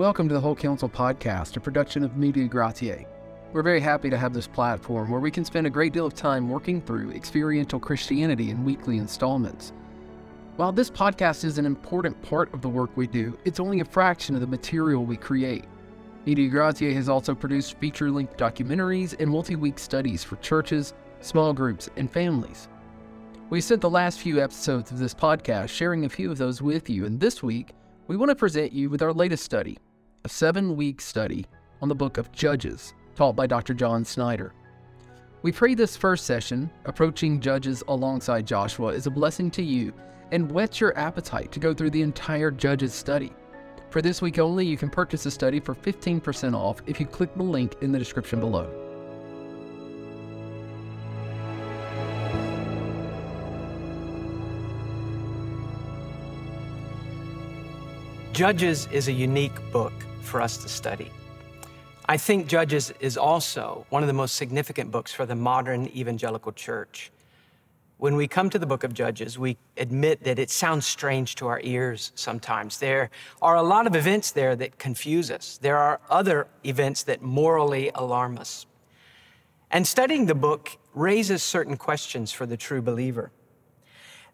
Welcome to the Whole Counsel Podcast, a production of Media Gratiae. We're very happy to have this platform where we can spend a great deal of time working through experiential Christianity in weekly installments. While this podcast is an important part of the work we do, it's only a fraction of the material we create. Media Gratiae has also produced feature length documentaries and multi week studies for churches, small groups, and families. We spent the last few episodes of this podcast sharing a few of those with you, and this week we want to present you with our latest study a seven week study on the book of Judges, taught by Dr. John Snyder. We pray this first session, approaching Judges alongside Joshua, is a blessing to you and whets your appetite to go through the entire Judges study. For this week only, you can purchase the study for 15% off if you click the link in the description below. Judges is a unique book for us to study. I think Judges is also one of the most significant books for the modern evangelical church. When we come to the book of Judges, we admit that it sounds strange to our ears sometimes. There are a lot of events there that confuse us. There are other events that morally alarm us. And studying the book raises certain questions for the true believer.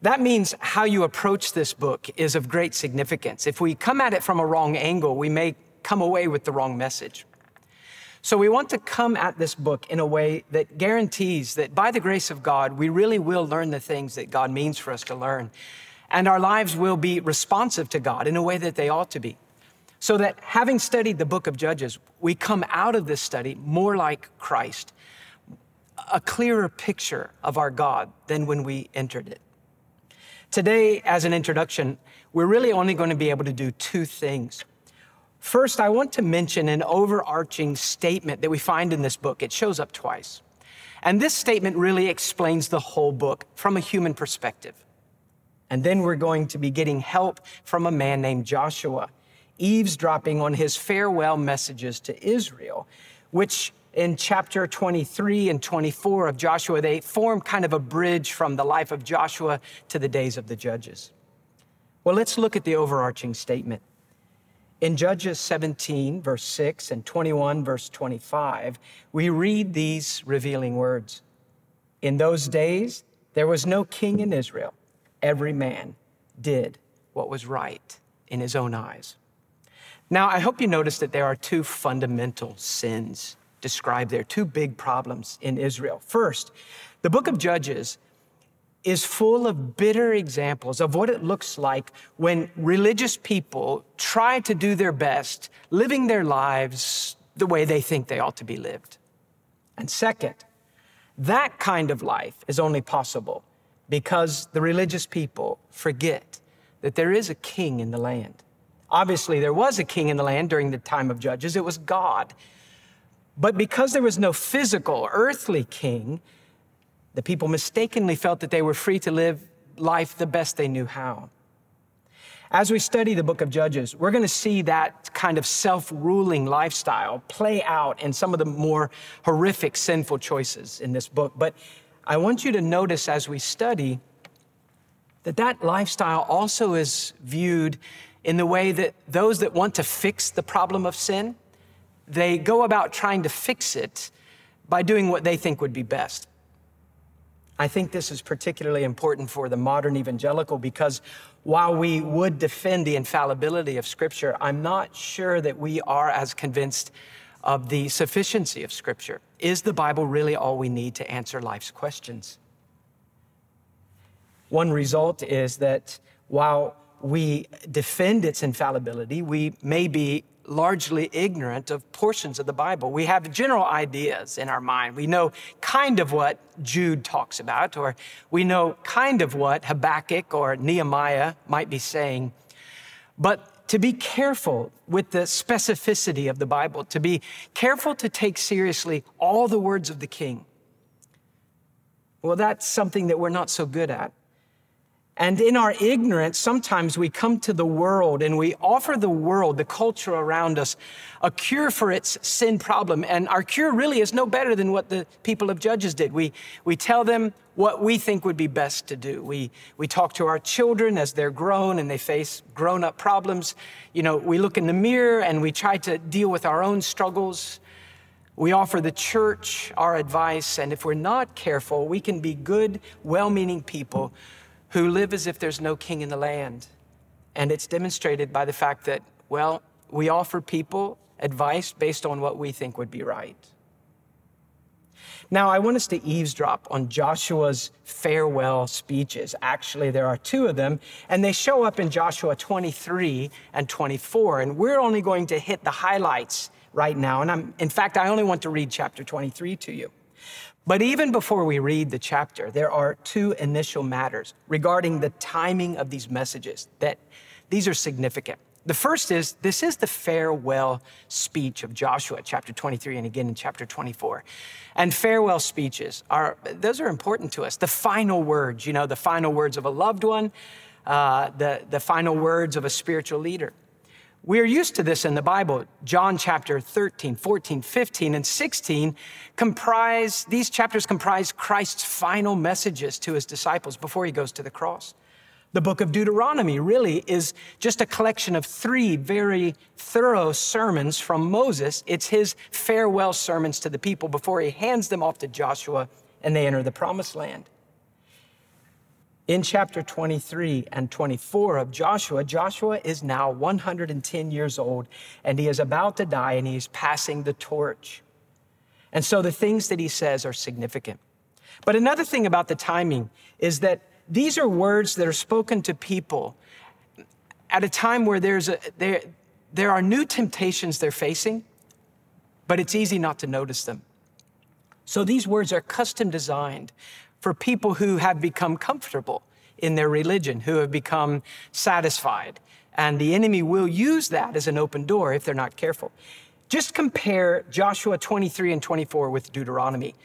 That means how you approach this book is of great significance. If we come at it from a wrong angle, we may come away with the wrong message. So we want to come at this book in a way that guarantees that by the grace of God, we really will learn the things that God means for us to learn. And our lives will be responsive to God in a way that they ought to be. So that having studied the book of Judges, we come out of this study more like Christ, a clearer picture of our God than when we entered it. Today, as an introduction, we're really only going to be able to do two things. First, I want to mention an overarching statement that we find in this book. It shows up twice. And this statement really explains the whole book from a human perspective. And then we're going to be getting help from a man named Joshua, eavesdropping on his farewell messages to Israel, which in chapter 23 and 24 of Joshua, they form kind of a bridge from the life of Joshua to the days of the judges. Well, let's look at the overarching statement. In Judges 17, verse 6, and 21, verse 25, we read these revealing words In those days, there was no king in Israel. Every man did what was right in his own eyes. Now, I hope you notice that there are two fundamental sins described there, two big problems in Israel. First, the book of Judges is full of bitter examples of what it looks like when religious people try to do their best, living their lives the way they think they ought to be lived. And second, that kind of life is only possible because the religious people forget that there is a king in the land. Obviously, there was a king in the land during the time of Judges. It was God. But because there was no physical, earthly king, the people mistakenly felt that they were free to live life the best they knew how. As we study the book of Judges, we're going to see that kind of self ruling lifestyle play out in some of the more horrific sinful choices in this book. But I want you to notice as we study that that lifestyle also is viewed in the way that those that want to fix the problem of sin they go about trying to fix it by doing what they think would be best. I think this is particularly important for the modern evangelical because while we would defend the infallibility of Scripture, I'm not sure that we are as convinced of the sufficiency of Scripture. Is the Bible really all we need to answer life's questions? One result is that while we defend its infallibility, we may be largely ignorant of portions of the Bible. We have general ideas in our mind. We know kind of what Jude talks about, or we know kind of what Habakkuk or Nehemiah might be saying. But to be careful with the specificity of the Bible, to be careful to take seriously all the words of the king, well, that's something that we're not so good at. And in our ignorance, sometimes we come to the world and we offer the world, the culture around us, a cure for its sin problem. And our cure really is no better than what the people of Judges did. We, we tell them what we think would be best to do. We, we talk to our children as they're grown and they face grown up problems. You know, we look in the mirror and we try to deal with our own struggles. We offer the church our advice. And if we're not careful, we can be good, well meaning people who live as if there's no king in the land. And it's demonstrated by the fact that, well, we offer people advice based on what we think would be right. Now, I want us to eavesdrop on Joshua's farewell speeches. Actually, there are two of them, and they show up in Joshua 23 and 24. And we're only going to hit the highlights right now. And I'm, in fact, I only want to read chapter 23 to you. But even before we read the chapter, there are two initial matters regarding the timing of these messages that these are significant. The first is this is the farewell speech of Joshua, chapter 23, and again in chapter 24. And farewell speeches are, those are important to us. The final words, you know, the final words of a loved one, uh, the, the final words of a spiritual leader. We are used to this in the Bible. John chapter 13, 14, 15, and 16 comprise, these chapters comprise Christ's final messages to his disciples before he goes to the cross. The book of Deuteronomy really is just a collection of three very thorough sermons from Moses. It's his farewell sermons to the people before he hands them off to Joshua and they enter the promised land. In chapter 23 and 24 of Joshua, Joshua is now 110 years old and he is about to die and he's passing the torch. And so the things that he says are significant. But another thing about the timing is that these are words that are spoken to people at a time where there's a, there, there are new temptations they're facing, but it's easy not to notice them. So these words are custom designed for people who have become comfortable in their religion, who have become satisfied. And the enemy will use that as an open door if they're not careful. Just compare Joshua 23 and 24 with Deuteronomy.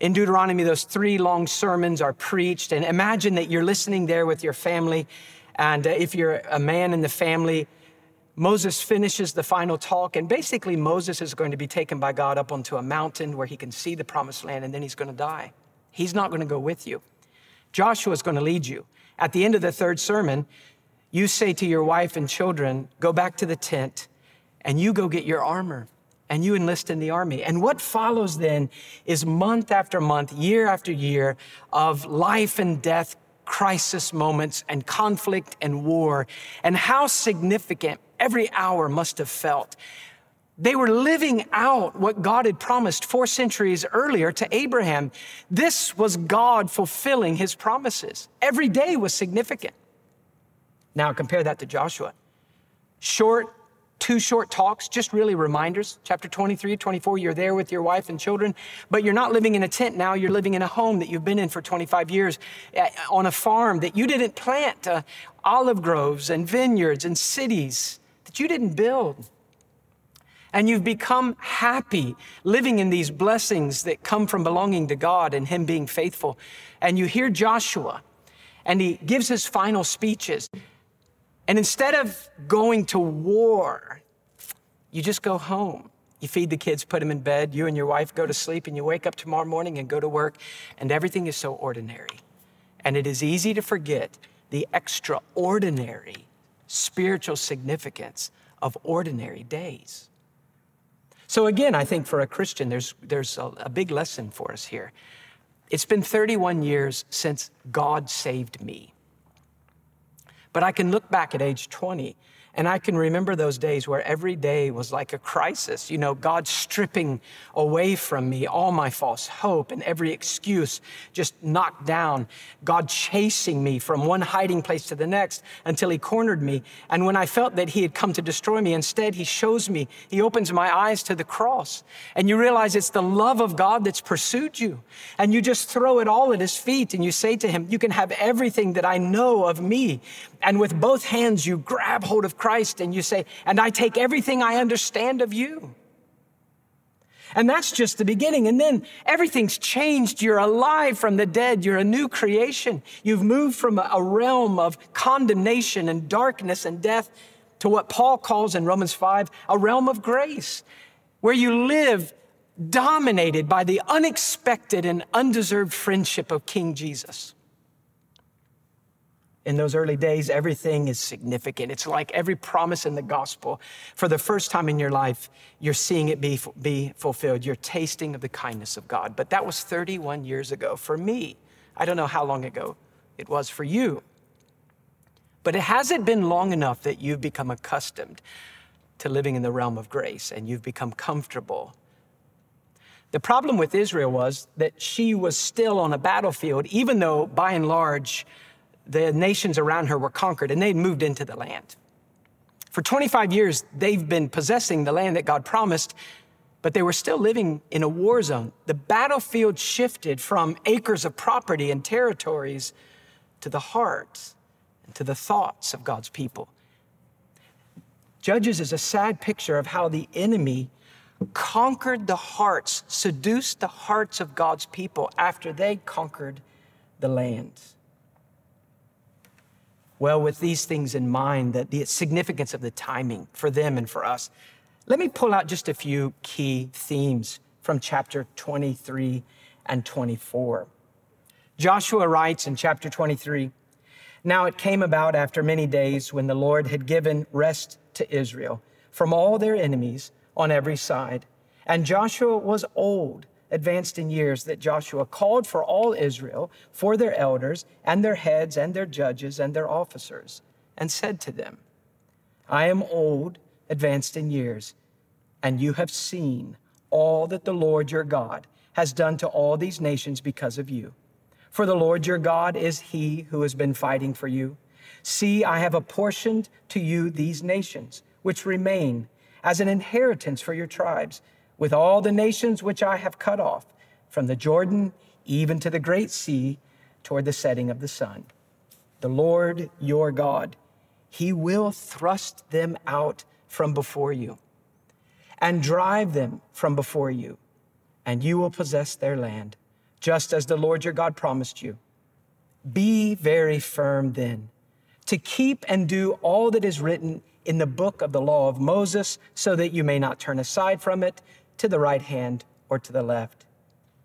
In Deuteronomy, those three long sermons are preached, and imagine that you're listening there with your family. And uh, if you're a man in the family, Moses finishes the final talk, and basically, Moses is going to be taken by God up onto a mountain where he can see the promised land, and then he's going to die. He's not going to go with you. Joshua is going to lead you. At the end of the third sermon, you say to your wife and children, Go back to the tent and you go get your armor and you enlist in the army. And what follows then is month after month, year after year of life and death crisis moments and conflict and war, and how significant every hour must have felt. They were living out what God had promised four centuries earlier to Abraham. This was God fulfilling his promises. Every day was significant. Now compare that to Joshua. Short, two short talks, just really reminders. Chapter 23, 24, you're there with your wife and children, but you're not living in a tent now. You're living in a home that you've been in for 25 years eh, on a farm that you didn't plant, uh, olive groves and vineyards and cities that you didn't build and you've become happy living in these blessings that come from belonging to God and Him being faithful. And you hear Joshua, and he gives his final speeches. And instead of going to war, you just go home. You feed the kids, put them in bed, you and your wife go to sleep, and you wake up tomorrow morning and go to work, and everything is so ordinary. And it is easy to forget the extraordinary spiritual significance of ordinary days. So again, I think for a Christian, there's, there's a, a big lesson for us here. It's been 31 years since God saved me. But I can look back at age 20 and I can remember those days where every day was like a crisis. You know, God stripping away from me all my false hope and every excuse just knocked down. God chasing me from one hiding place to the next until He cornered me. And when I felt that He had come to destroy me, instead He shows me, He opens my eyes to the cross. And you realize it's the love of God that's pursued you. And you just throw it all at His feet and you say to Him, You can have everything that I know of me. And with both hands, you grab hold of Christ and you say, And I take everything I understand of you. And that's just the beginning. And then everything's changed. You're alive from the dead. You're a new creation. You've moved from a realm of condemnation and darkness and death to what Paul calls in Romans 5 a realm of grace, where you live dominated by the unexpected and undeserved friendship of King Jesus in those early days, everything is significant. It's like every promise in the gospel. For the first time in your life, you're seeing it be, be fulfilled. You're tasting of the kindness of God. But that was 31 years ago for me. I don't know how long ago it was for you. But it hasn't been long enough that you've become accustomed to living in the realm of grace and you've become comfortable. The problem with Israel was that she was still on a battlefield, even though by and large, the nations around her were conquered and they'd moved into the land. For 25 years, they've been possessing the land that God promised, but they were still living in a war zone. The battlefield shifted from acres of property and territories to the heart and to the thoughts of God's people. Judges is a sad picture of how the enemy conquered the hearts, seduced the hearts of God's people after they conquered the land. Well, with these things in mind, that the significance of the timing for them and for us, let me pull out just a few key themes from chapter 23 and 24. Joshua writes in chapter 23 Now it came about after many days when the Lord had given rest to Israel from all their enemies on every side. And Joshua was old advanced in years that Joshua called for all Israel, for their elders and their heads and their judges and their officers, and said to them, I am old, advanced in years, and you have seen all that the Lord your God has done to all these nations because of you. For the Lord your God is he who has been fighting for you. See, I have apportioned to you these nations, which remain as an inheritance for your tribes with all the nations which I have cut off, from the Jordan even to the great sea, toward the setting of the sun. The Lord your God, he will thrust them out from before you and drive them from before you, and you will possess their land, just as the Lord your God promised you. Be very firm then, to keep and do all that is written in the book of the law of Moses, so that you may not turn aside from it to the right hand or to the left,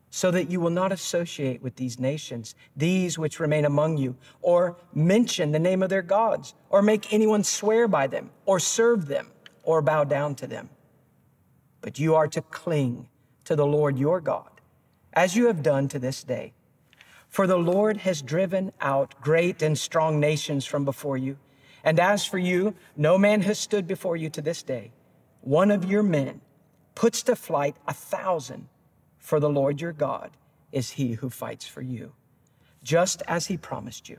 so that you will not associate with these nations, these which remain among you, or mention the name of their gods, or make anyone swear by them, or serve them, or bow down to them. But you are to cling to the Lord your God, as you have done to this day. For the Lord has driven out great and strong nations from before you. And as for you, no man has stood before you to this day. One of your men puts to flight a thousand, for the Lord your God is he who fights for you, just as he promised you.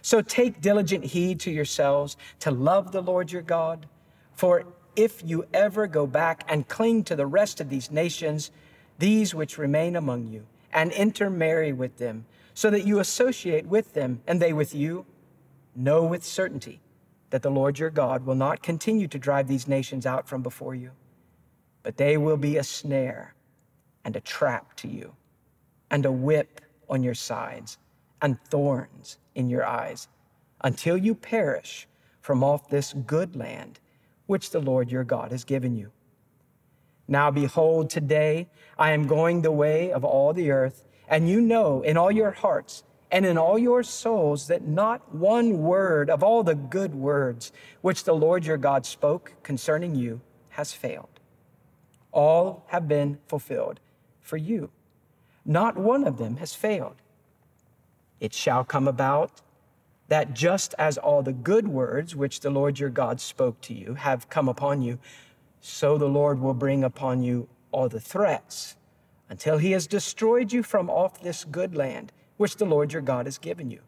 So take diligent heed to yourselves to love the Lord your God, for if you ever go back and cling to the rest of these nations, these which remain among you, and intermarry with them, so that you associate with them and they with you, know with certainty that the Lord your God will not continue to drive these nations out from before you but they will be a snare and a trap to you, and a whip on your sides, and thorns in your eyes, until you perish from off this good land which the Lord your God has given you. Now, behold, today I am going the way of all the earth, and you know in all your hearts and in all your souls that not one word of all the good words which the Lord your God spoke concerning you has failed all have been fulfilled for you. Not one of them has failed. It shall come about that just as all the good words which the Lord your God spoke to you have come upon you, so the Lord will bring upon you all the threats until he has destroyed you from off this good land which the Lord your God has given you,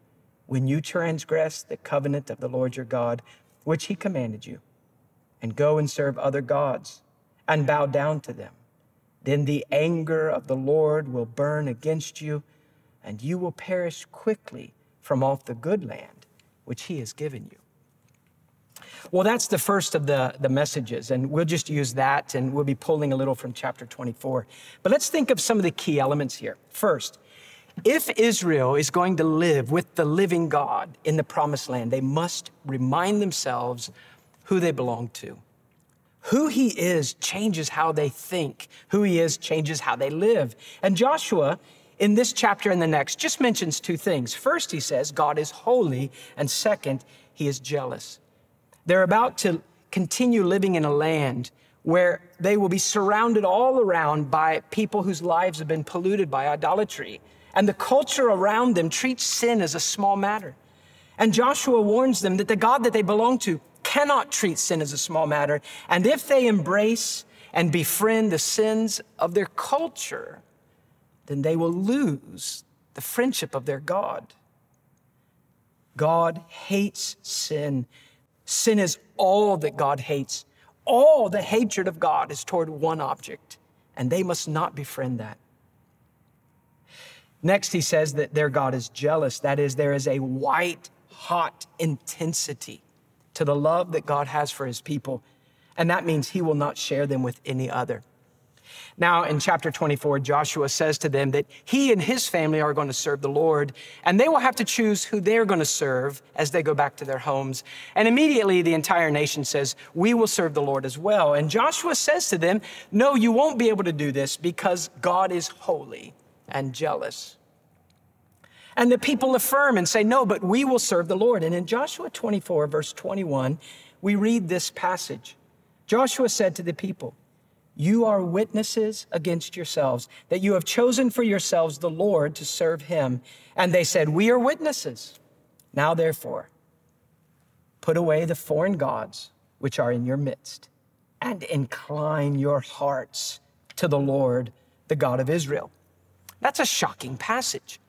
when you transgress the covenant of the Lord your God, which he commanded you, and go and serve other gods and bow down to them. Then the anger of the Lord will burn against you, and you will perish quickly from off the good land which he has given you. Well, that's the first of the, the messages, and we'll just use that and we'll be pulling a little from chapter 24. But let's think of some of the key elements here. First, if Israel is going to live with the living God in the promised land, they must remind themselves who they belong to. Who he is changes how they think. Who he is changes how they live. And Joshua, in this chapter and the next, just mentions two things. First, he says, God is holy. And second, he is jealous. They're about to continue living in a land where they will be surrounded all around by people whose lives have been polluted by idolatry. And the culture around them treats sin as a small matter. And Joshua warns them that the God that they belong to cannot treat sin as a small matter. And if they embrace and befriend the sins of their culture, then they will lose the friendship of their God. God hates sin. Sin is all that God hates. All the hatred of God is toward one object, and they must not befriend that. Next, he says that their God is jealous. That is, there is a white hot intensity to the love that God has for his people. And that means he will not share them with any other. Now, in chapter 24, Joshua says to them that he and his family are going to serve the Lord, and they will have to choose who they're going to serve as they go back to their homes. And immediately, the entire nation says, We will serve the Lord as well. And Joshua says to them, No, you won't be able to do this because God is holy and jealous. And the people affirm and say, No, but we will serve the Lord. And in Joshua 24, verse 21, we read this passage. Joshua said to the people, You are witnesses against yourselves that you have chosen for yourselves the Lord to serve him. And they said, We are witnesses. Now, therefore, put away the foreign gods which are in your midst and incline your hearts to the Lord, the God of Israel. That's a shocking passage.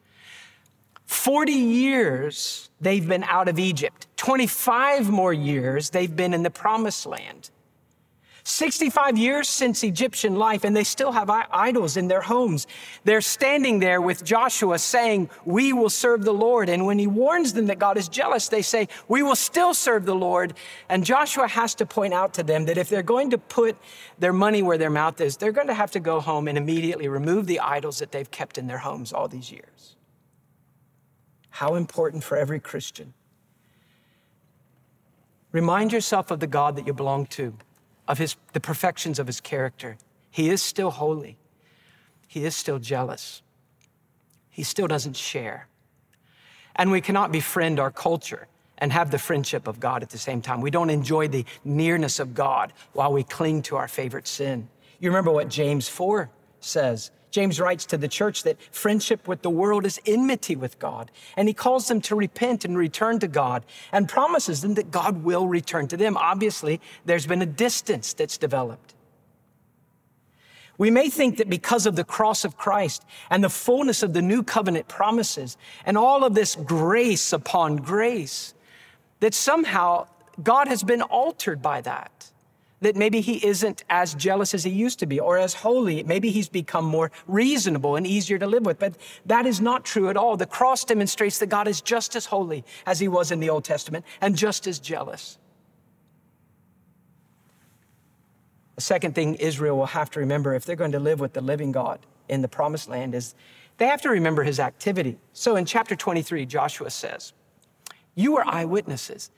40 years they've been out of Egypt. 25 more years they've been in the promised land. 65 years since Egyptian life, and they still have idols in their homes. They're standing there with Joshua saying, We will serve the Lord. And when he warns them that God is jealous, they say, We will still serve the Lord. And Joshua has to point out to them that if they're going to put their money where their mouth is, they're going to have to go home and immediately remove the idols that they've kept in their homes all these years. How important for every Christian. Remind yourself of the God that you belong to, of his, the perfections of his character. He is still holy. He is still jealous. He still doesn't share. And we cannot befriend our culture and have the friendship of God at the same time. We don't enjoy the nearness of God while we cling to our favorite sin. You remember what James 4 says James writes to the church that friendship with the world is enmity with God. And he calls them to repent and return to God and promises them that God will return to them. Obviously, there's been a distance that's developed. We may think that because of the cross of Christ and the fullness of the new covenant promises and all of this grace upon grace, that somehow God has been altered by that that maybe he isn't as jealous as he used to be or as holy. Maybe he's become more reasonable and easier to live with. But that is not true at all. The cross demonstrates that God is just as holy as he was in the Old Testament and just as jealous. The second thing Israel will have to remember if they're going to live with the living God in the promised land is they have to remember his activity. So in chapter 23, Joshua says, You were eyewitnesses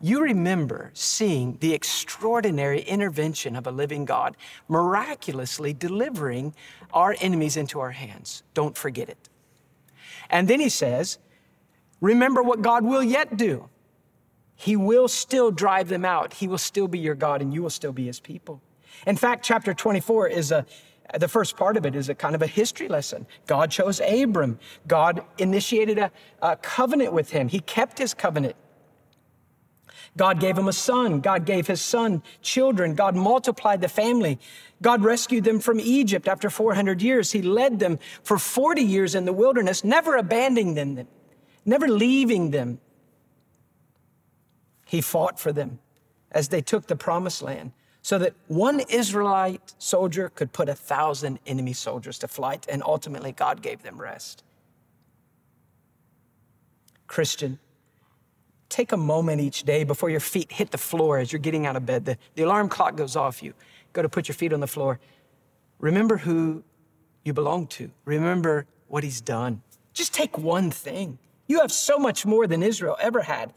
you remember seeing the extraordinary intervention of a living God miraculously delivering our enemies into our hands. Don't forget it. And then he says, Remember what God will yet do. He will still drive them out. He will still be your God, and you will still be his people. In fact, chapter 24 is a the first part of it is a kind of a history lesson. God chose Abram. God initiated a, a covenant with him. He kept his covenant. God gave him a son. God gave his son children. God multiplied the family. God rescued them from Egypt after 400 years. He led them for 40 years in the wilderness, never abandoning them, never leaving them. He fought for them as they took the promised land so that one Israelite soldier could put a thousand enemy soldiers to flight, and ultimately God gave them rest. Christian, take a moment each day before your feet hit the floor as you're getting out of bed. The, the alarm clock goes off. You go to put your feet on the floor. Remember who you belong to. Remember what he's done. Just take one thing. You have so much more than Israel ever had.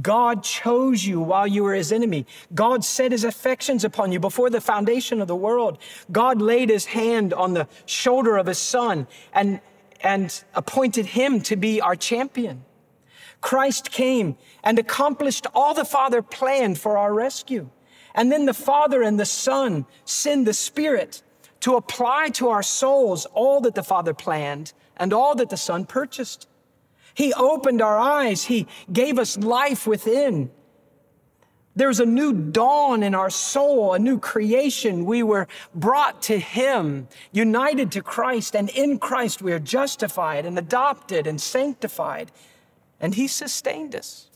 God chose you while you were his enemy. God set his affections upon you before the foundation of the world. God laid his hand on the shoulder of his son and, and appointed him to be our champion. Christ came and accomplished all the Father planned for our rescue. And then the Father and the Son send the Spirit to apply to our souls all that the Father planned and all that the Son purchased. He opened our eyes. He gave us life within. There's a new dawn in our soul, a new creation. We were brought to Him, united to Christ, and in Christ we are justified and adopted and sanctified. And He sustained us.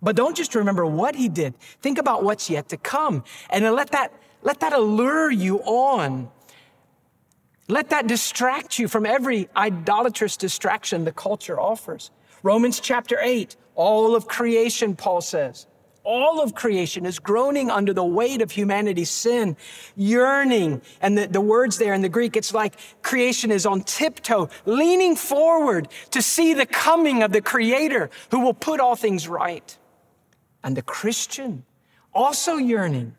But don't just remember what He did. Think about what's yet to come. And let that, let that allure you on. Let that distract you from every idolatrous distraction the culture offers. Romans chapter 8, all of creation, Paul says, all of creation is groaning under the weight of humanity's sin, yearning. And the, the, words there in the Greek, it's like creation is on tiptoe, leaning forward to see the coming of the Creator who will put all things right. And the Christian also yearning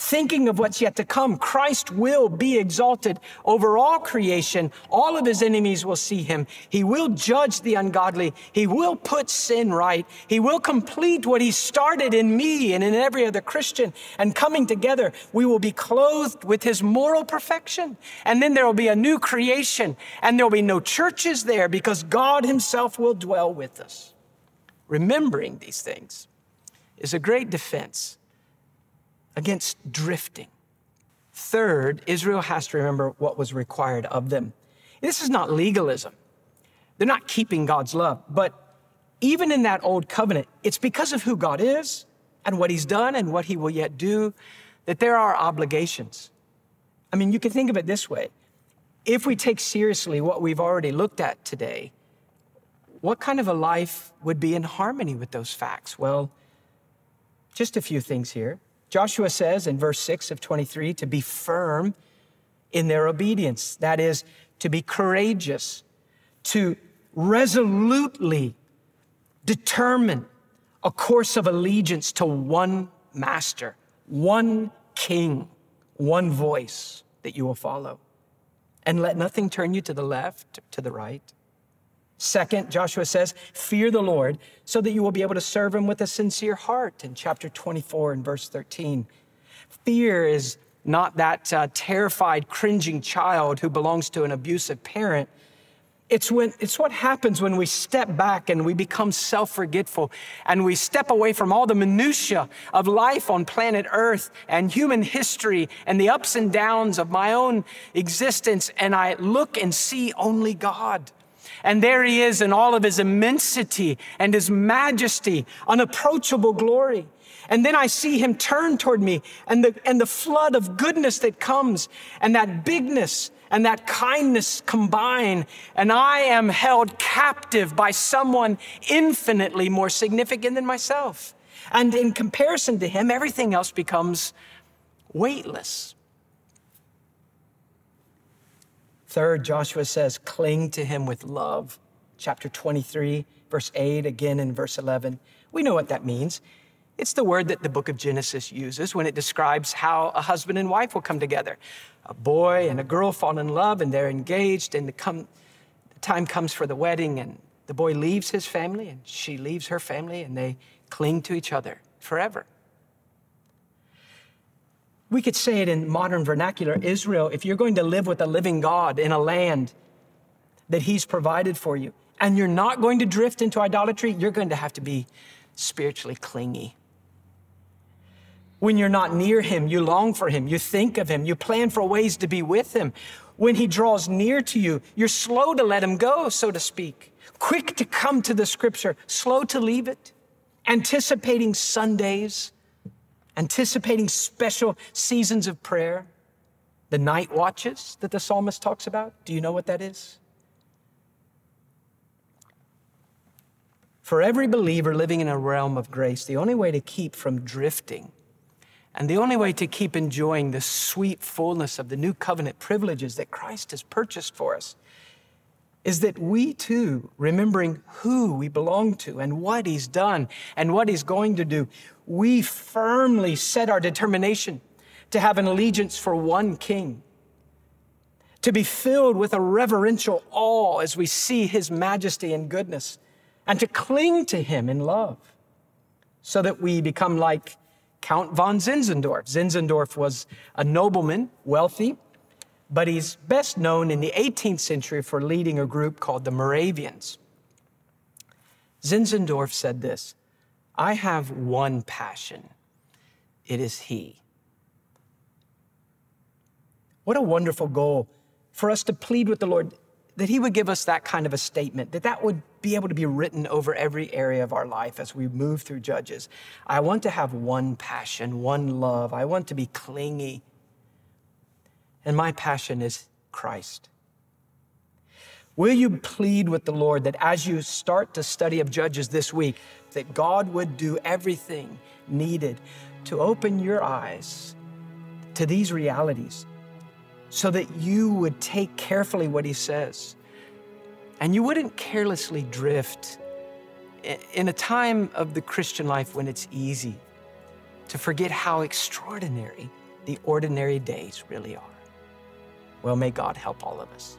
thinking of what's yet to come. Christ will be exalted over all creation. All of his enemies will see him. He will judge the ungodly. He will put sin right. He will complete what he started in me and in every other Christian. And coming together, we will be clothed with his moral perfection. And then there will be a new creation and there will be no churches there because God himself will dwell with us. Remembering these things is a great defense against drifting. Third, Israel has to remember what was required of them. This is not legalism. They're not keeping God's love, but even in that old covenant, it's because of who God is and what he's done and what he will yet do that there are obligations. I mean, you can think of it this way. If we take seriously what we've already looked at today, what kind of a life would be in harmony with those facts? Well, just a few things here. Joshua says in verse 6 of 23 to be firm in their obedience. That is, to be courageous, to resolutely determine a course of allegiance to one master, one king, one voice that you will follow. And let nothing turn you to the left, to the right. Second, Joshua says, fear the Lord so that you will be able to serve him with a sincere heart in chapter 24 and verse 13. Fear is not that uh, terrified, cringing child who belongs to an abusive parent. It's, when, it's what happens when we step back and we become self forgetful and we step away from all the minutiae of life on planet Earth and human history and the ups and downs of my own existence, and I look and see only God. And there he is in all of his immensity and his majesty, unapproachable glory. And then I see him turn toward me and the, and the flood of goodness that comes and that bigness and that kindness combine. And I am held captive by someone infinitely more significant than myself. And in comparison to him, everything else becomes weightless. Third, Joshua says, cling to him with love. Chapter 23, verse 8, again in verse 11. We know what that means. It's the word that the book of Genesis uses when it describes how a husband and wife will come together. A boy and a girl fall in love and they're engaged, and the, come, the time comes for the wedding, and the boy leaves his family and she leaves her family, and they cling to each other forever. We could say it in modern vernacular Israel, if you're going to live with a living God in a land that He's provided for you, and you're not going to drift into idolatry, you're going to have to be spiritually clingy. When you're not near Him, you long for Him, you think of Him, you plan for ways to be with Him. When He draws near to you, you're slow to let Him go, so to speak, quick to come to the Scripture, slow to leave it, anticipating Sundays anticipating special seasons of prayer, the night watches that the psalmist talks about. Do you know what that is? For every believer living in a realm of grace, the only way to keep from drifting and the only way to keep enjoying the sweet fullness of the new covenant privileges that Christ has purchased for us is that we too, remembering who we belong to and what He's done and what He's going to do, we firmly set our determination to have an allegiance for one King, to be filled with a reverential awe as we see His majesty and goodness, and to cling to Him in love, so that we become like Count von Zinzendorf. Zinzendorf was a nobleman, wealthy, but he's best known in the 18th century for leading a group called the Moravians. Zinzendorf said this I have one passion, it is He. What a wonderful goal for us to plead with the Lord that He would give us that kind of a statement, that that would be able to be written over every area of our life as we move through Judges. I want to have one passion, one love. I want to be clingy. And my passion is Christ. Will you plead with the Lord that as you start to study of Judges this week, that God would do everything needed to open your eyes to these realities so that you would take carefully what He says and you wouldn't carelessly drift in a time of the Christian life when it's easy to forget how extraordinary the ordinary days really are. Well, may God help all of us.